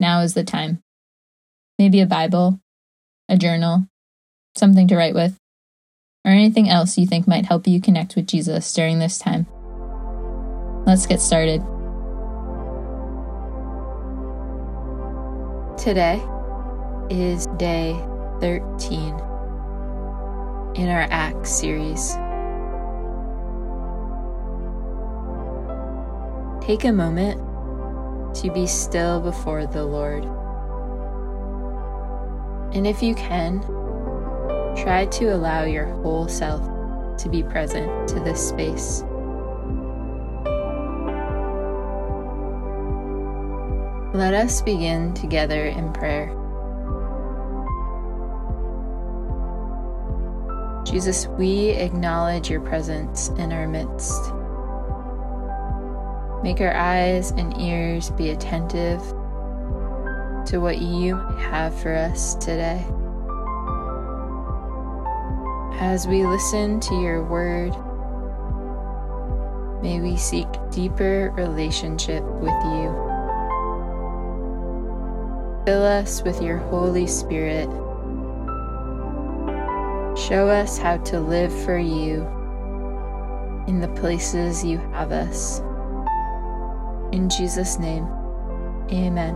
now is the time. Maybe a Bible, a journal, something to write with, or anything else you think might help you connect with Jesus during this time. Let's get started. Today is day 13 in our Acts series. Take a moment to be still before the Lord. And if you can, try to allow your whole self to be present to this space. Let us begin together in prayer. Jesus, we acknowledge your presence in our midst. Make our eyes and ears be attentive to what you have for us today. As we listen to your word, may we seek deeper relationship with you. Fill us with your Holy Spirit. Show us how to live for you in the places you have us. In Jesus' name, amen.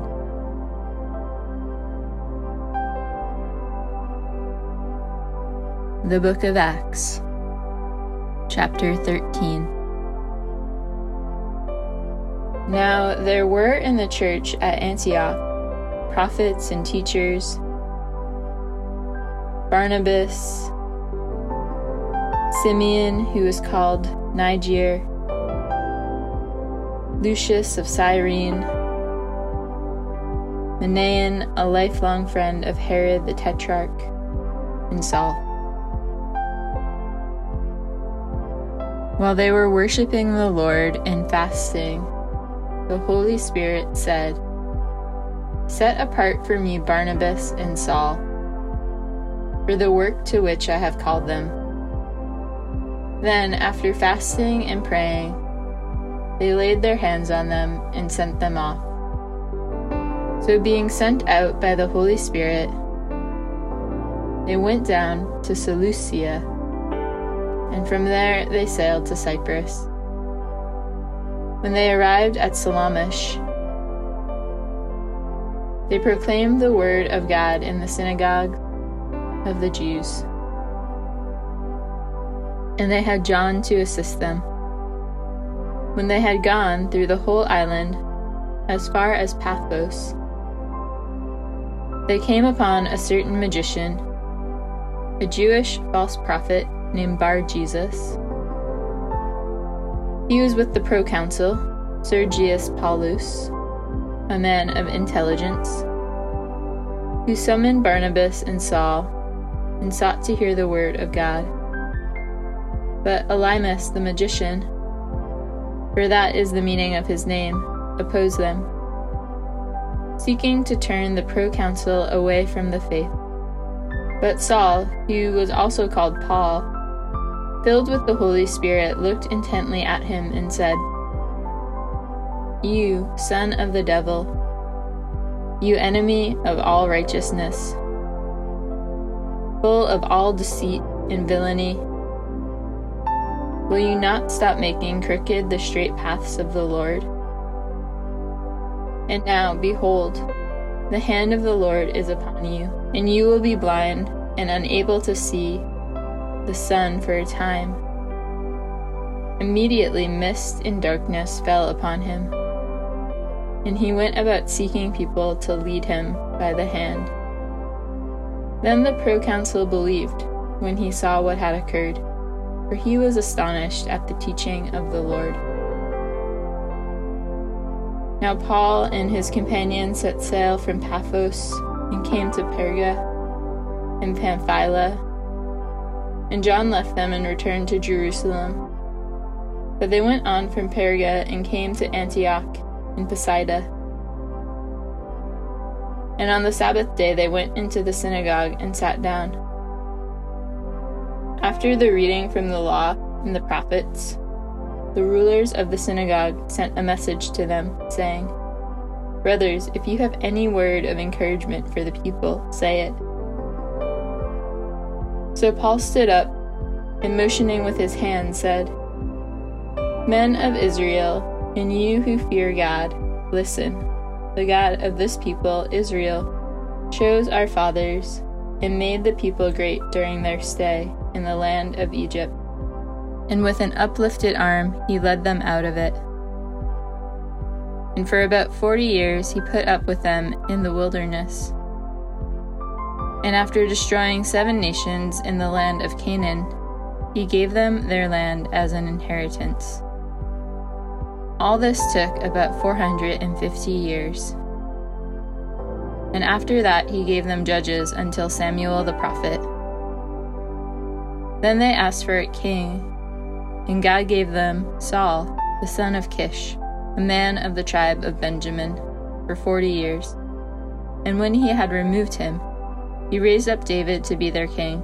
The Book of Acts, Chapter 13. Now there were in the church at Antioch prophets and teachers Barnabas, Simeon, who was called Niger Lucius of Cyrene, Manaen, a lifelong friend of Herod the Tetrarch, and Saul. While they were worshiping the Lord and fasting, the Holy Spirit said, Set apart for me Barnabas and Saul for the work to which I have called them. Then, after fasting and praying, they laid their hands on them and sent them off. So, being sent out by the Holy Spirit, they went down to Seleucia, and from there they sailed to Cyprus. When they arrived at Salamis, they proclaimed the word of God in the synagogue of the Jews. And they had John to assist them. When they had gone through the whole island, as far as Paphos, they came upon a certain magician, a Jewish false prophet named Bar Jesus. He was with the proconsul, Sergius Paulus, a man of intelligence, who summoned Barnabas and Saul and sought to hear the word of God. But Elymas the magician, for that is the meaning of his name, oppose them, seeking to turn the proconsul away from the faith. But Saul, who was also called Paul, filled with the Holy Spirit, looked intently at him and said, You, son of the devil, you enemy of all righteousness, full of all deceit and villainy, Will you not stop making crooked the straight paths of the Lord? And now, behold, the hand of the Lord is upon you, and you will be blind and unable to see the sun for a time. Immediately, mist and darkness fell upon him, and he went about seeking people to lead him by the hand. Then the proconsul believed when he saw what had occurred for he was astonished at the teaching of the Lord. Now Paul and his companions set sail from Paphos and came to Perga and Pamphylia. And John left them and returned to Jerusalem. But they went on from Perga and came to Antioch in Pisidia. And on the Sabbath day they went into the synagogue and sat down. After the reading from the law and the prophets, the rulers of the synagogue sent a message to them, saying, Brothers, if you have any word of encouragement for the people, say it. So Paul stood up and motioning with his hand said, Men of Israel, and you who fear God, listen. The God of this people, Israel, chose our fathers and made the people great during their stay in the land of Egypt. And with an uplifted arm, he led them out of it. And for about forty years he put up with them in the wilderness. And after destroying seven nations in the land of Canaan, he gave them their land as an inheritance. All this took about 450 years. And after that, he gave them judges until Samuel the prophet. Then they asked for a king, and God gave them Saul, the son of Kish, a man of the tribe of Benjamin, for forty years. And when he had removed him, he raised up David to be their king,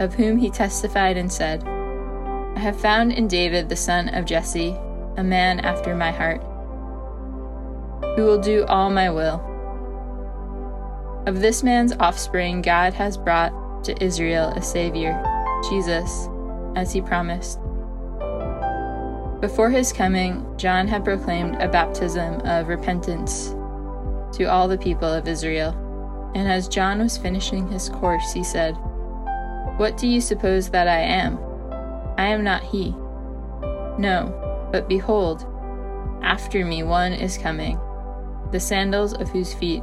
of whom he testified and said, I have found in David the son of Jesse a man after my heart, who will do all my will. Of this man's offspring, God has brought to Israel a Savior, Jesus, as he promised. Before his coming, John had proclaimed a baptism of repentance to all the people of Israel. And as John was finishing his course, he said, What do you suppose that I am? I am not he. No, but behold, after me one is coming, the sandals of whose feet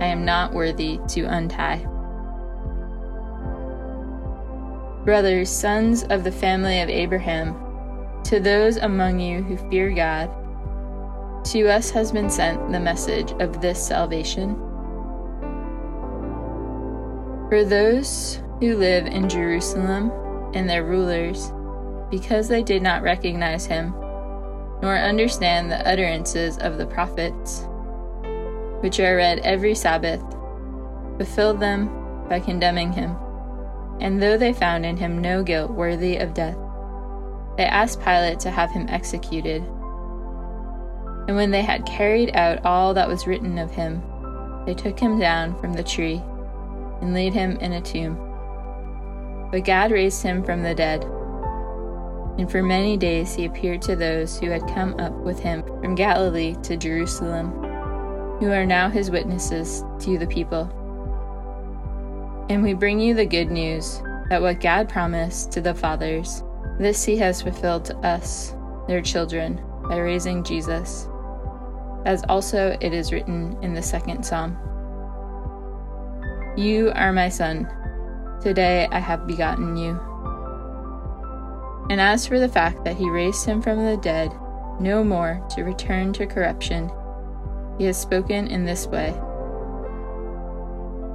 I am not worthy to untie. Brothers, sons of the family of Abraham, to those among you who fear God, to us has been sent the message of this salvation for those who live in Jerusalem and their rulers, because they did not recognize him, nor understand the utterances of the prophets, which are read every Sabbath, fulfilled them by condemning him. And though they found in him no guilt worthy of death, they asked Pilate to have him executed. And when they had carried out all that was written of him, they took him down from the tree and laid him in a tomb. But God raised him from the dead. And for many days he appeared to those who had come up with him from Galilee to Jerusalem, who are now his witnesses to the people. And we bring you the good news that what God promised to the fathers, this he has fulfilled to us, their children, by raising Jesus, as also it is written in the second psalm. You are my son. Today I have begotten you. And as for the fact that he raised him from the dead, no more to return to corruption, he has spoken in this way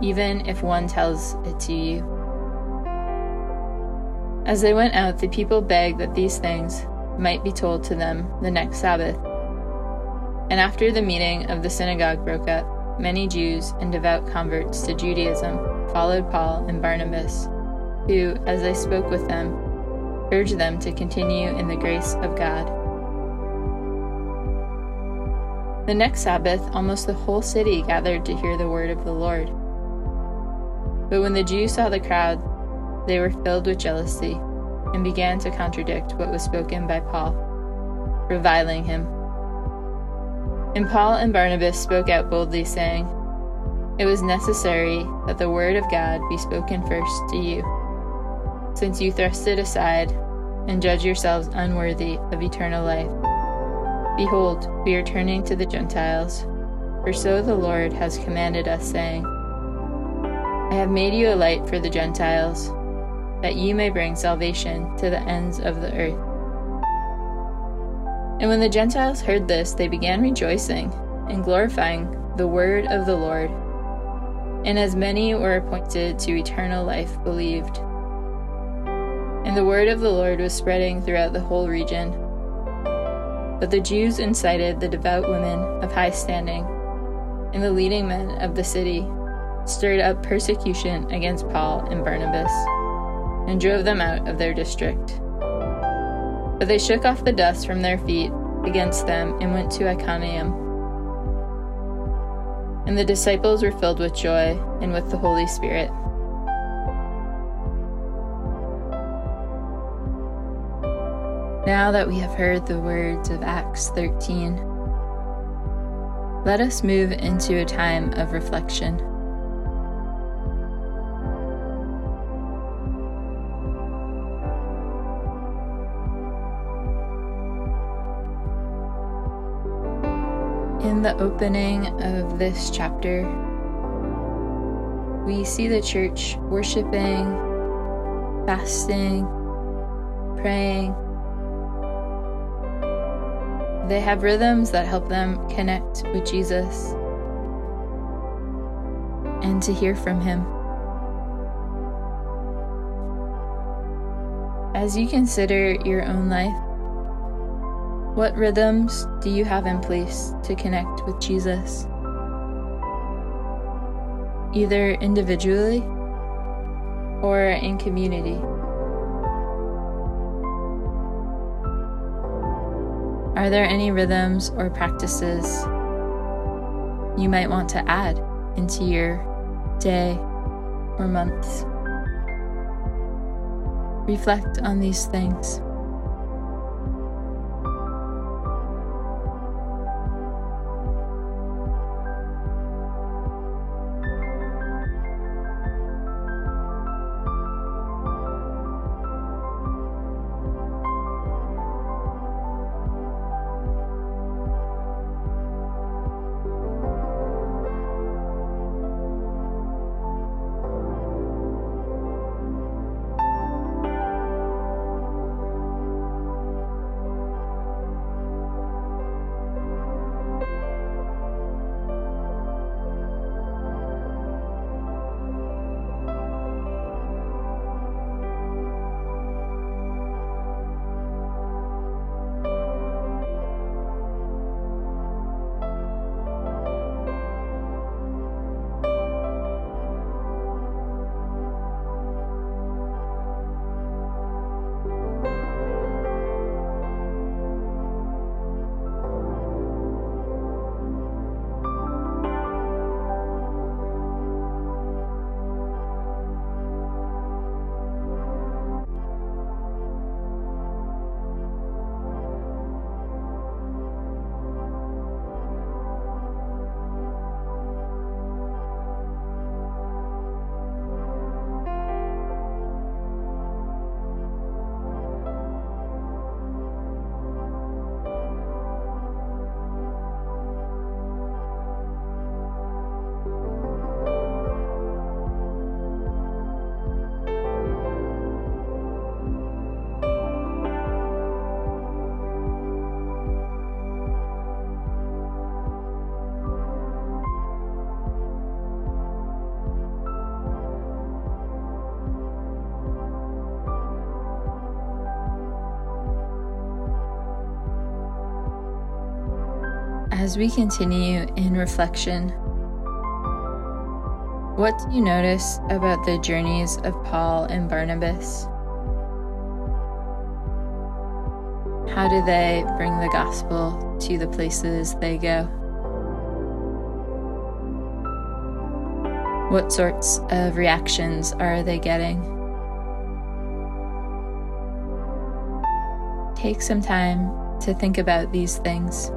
even if one tells it to you. As they went out, the people begged that these things might be told to them the next Sabbath. And after the meeting of the synagogue broke up, many Jews and devout converts to Judaism followed Paul and Barnabas, who, as they spoke with them, urged them to continue in the grace of God. The next Sabbath, almost the whole city gathered to hear the word of the Lord. But when the Jews saw the crowd, they were filled with jealousy and began to contradict what was spoken by Paul, reviling him. And Paul and Barnabas spoke out boldly, saying, It was necessary that the word of God be spoken first to you, since you thrust it aside and judge yourselves unworthy of eternal life. Behold, we are turning to the Gentiles, for so the Lord has commanded us, saying, I have made you a light for the Gentiles, that you may bring salvation to the ends of the earth. And when the Gentiles heard this, they began rejoicing and glorifying the word of the Lord. And as many were appointed to eternal life believed. And the word of the Lord was spreading throughout the whole region. But the Jews incited the devout women of high standing and the leading men of the city stirred up persecution against Paul and Barnabas and drove them out of their district. But they shook off the dust from their feet against them and went to Iconium. And the disciples were filled with joy and with the Holy Spirit. Now that we have heard the words of Acts 13, let us move into a time of reflection. In the opening of this chapter, we see the church worshiping, fasting, praying. They have rhythms that help them connect with Jesus and to hear from Him. As you consider your own life, what rhythms do you have in place to connect with Jesus? Either individually or in community. Are there any rhythms or practices you might want to add into your day or months? Reflect on these things. As we continue in reflection, what do you notice about the journeys of Paul and Barnabas? How do they bring the gospel to the places they go? What sorts of reactions are they getting? Take some time to think about these things.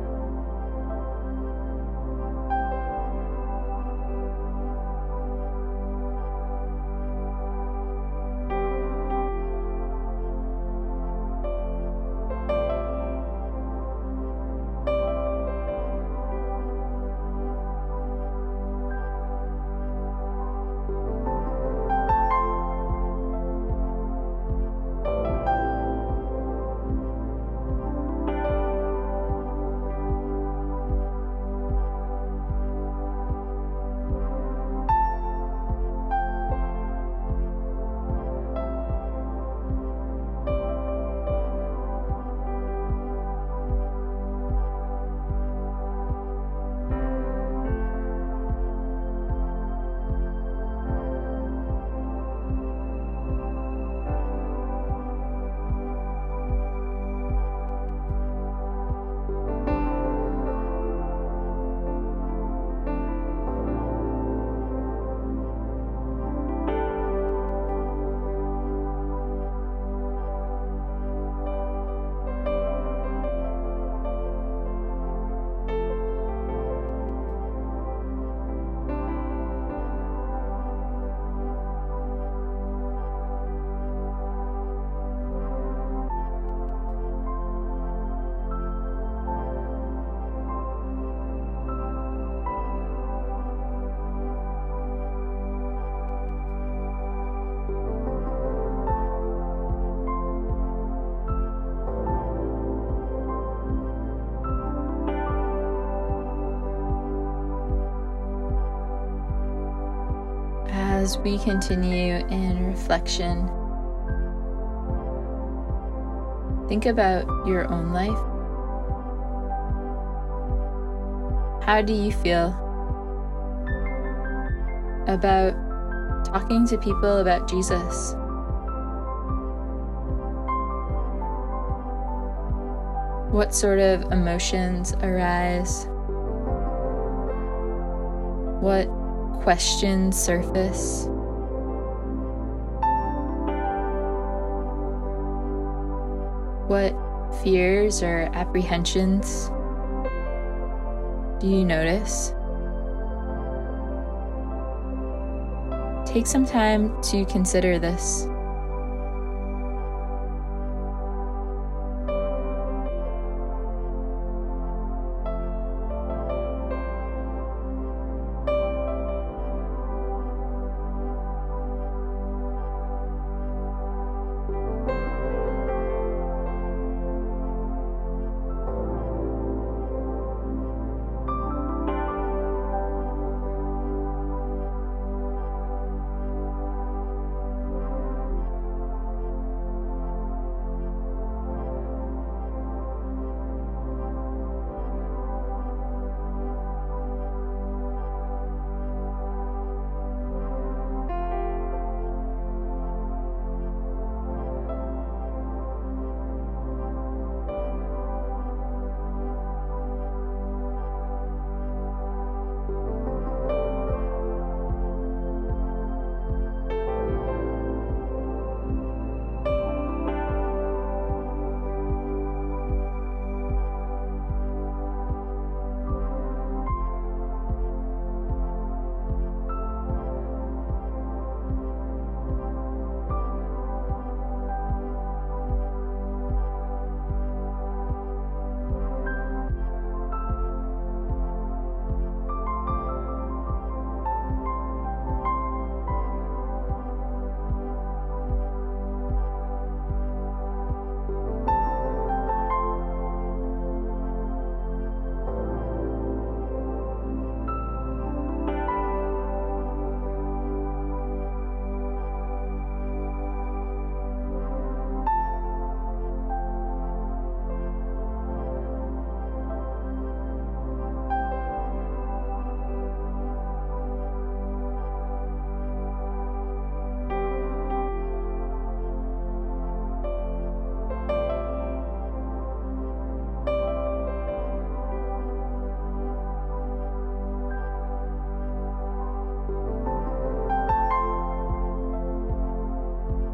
As we continue in reflection, think about your own life. How do you feel about talking to people about Jesus? What sort of emotions arise? What questions surface. What fears or apprehensions do you notice? Take some time to consider this.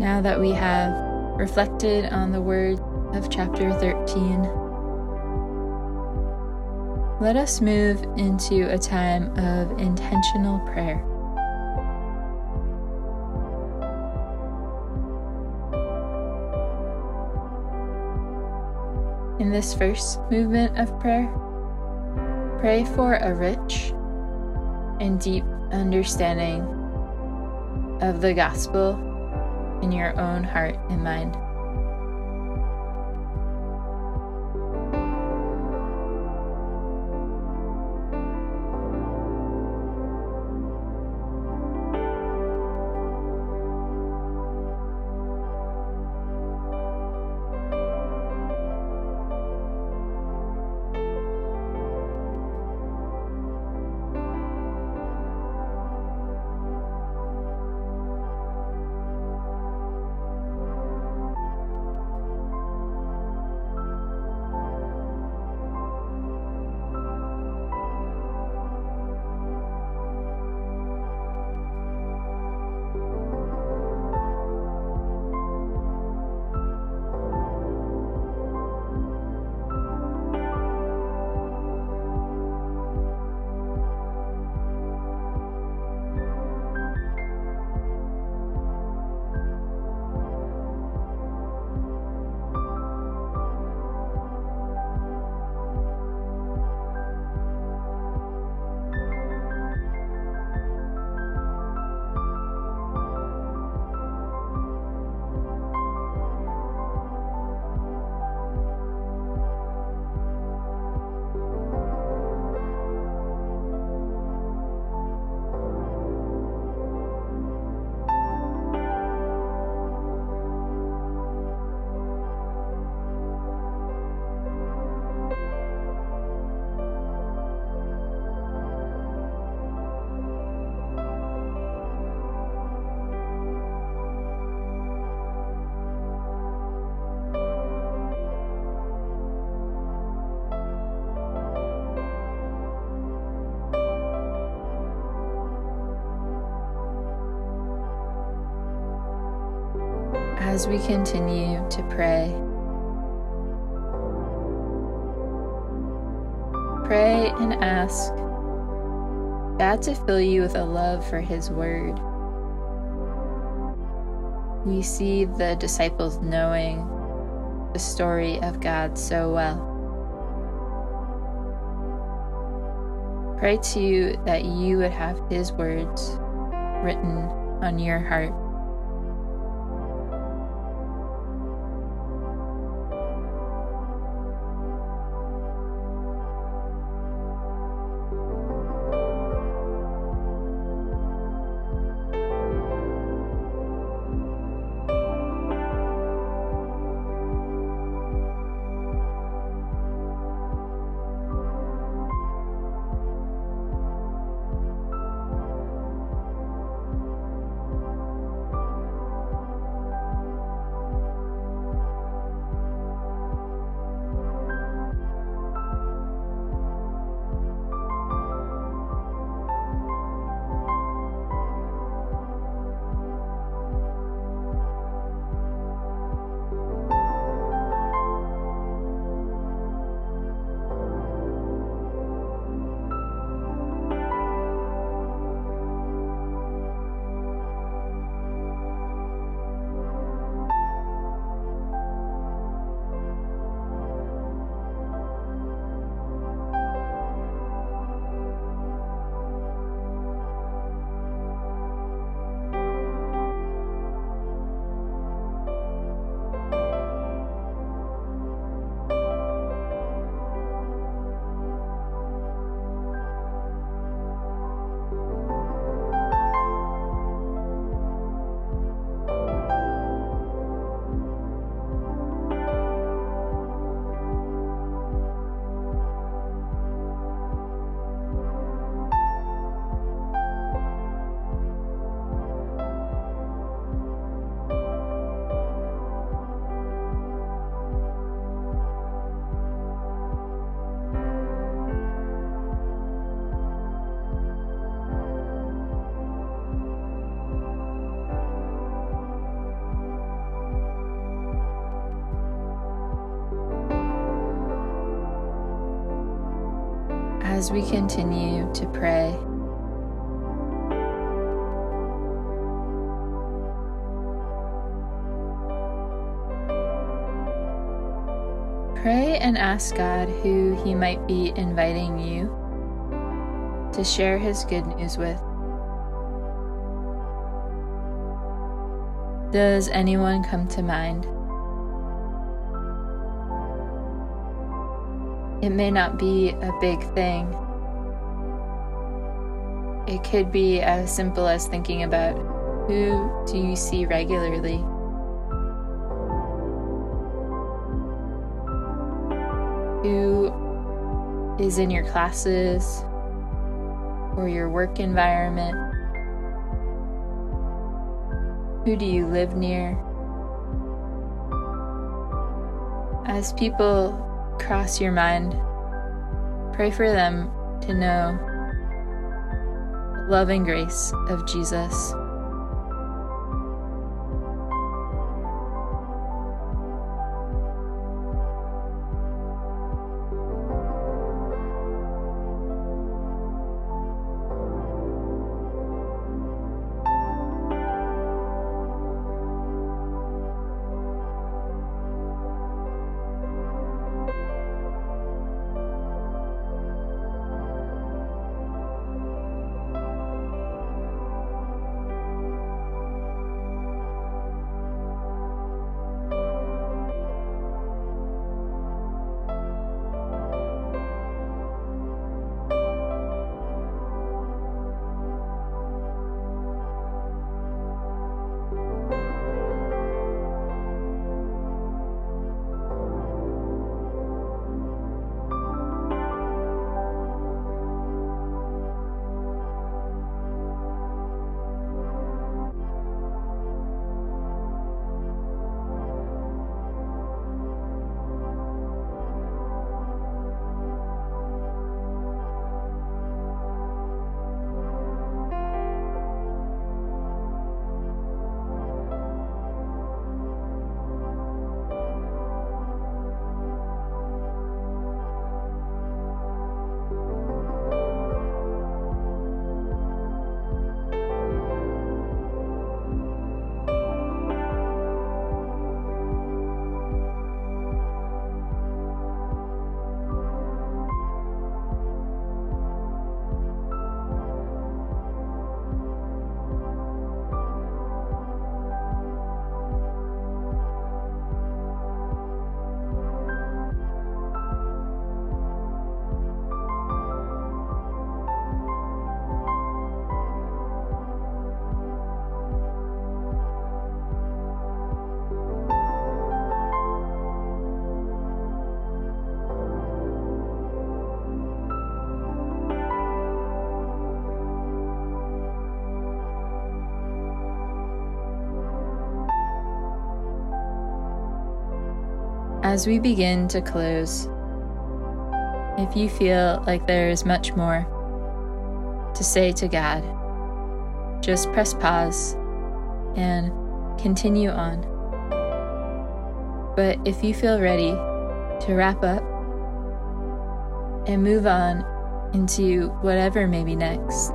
Now that we have reflected on the words of chapter 13, let us move into a time of intentional prayer. In this first movement of prayer, pray for a rich and deep understanding of the gospel in your own heart and mind. As we continue to pray. Pray and ask God to fill you with a love for His Word. We see the disciples knowing the story of God so well. Pray to you that you would have His words written on your heart. As we continue to pray. Pray and ask God who He might be inviting you to share His good news with. Does anyone come to mind? It may not be a big thing. It could be as simple as thinking about who do you see regularly? Who is in your classes or your work environment? Who do you live near? As people cross your mind, pray for them to know the love and grace of Jesus. As we begin to close, if you feel like there is much more to say to God, just press pause and continue on. But if you feel ready to wrap up and move on into whatever may be next,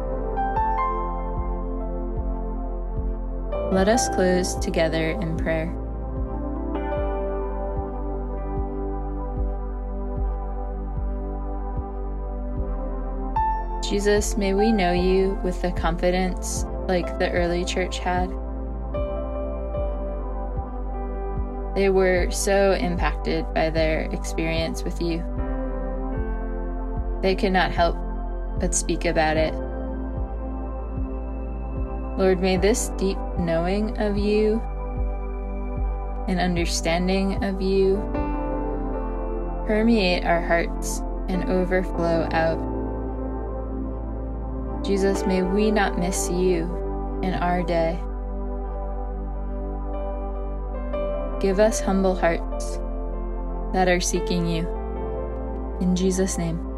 let us close together in prayer. Jesus, may we know you with the confidence like the early church had. They were so impacted by their experience with you. They could not help but speak about it. Lord, may this deep knowing of you and understanding of you permeate our hearts and overflow out. Jesus, may we not miss you in our day. Give us humble hearts that are seeking you. In Jesus' name.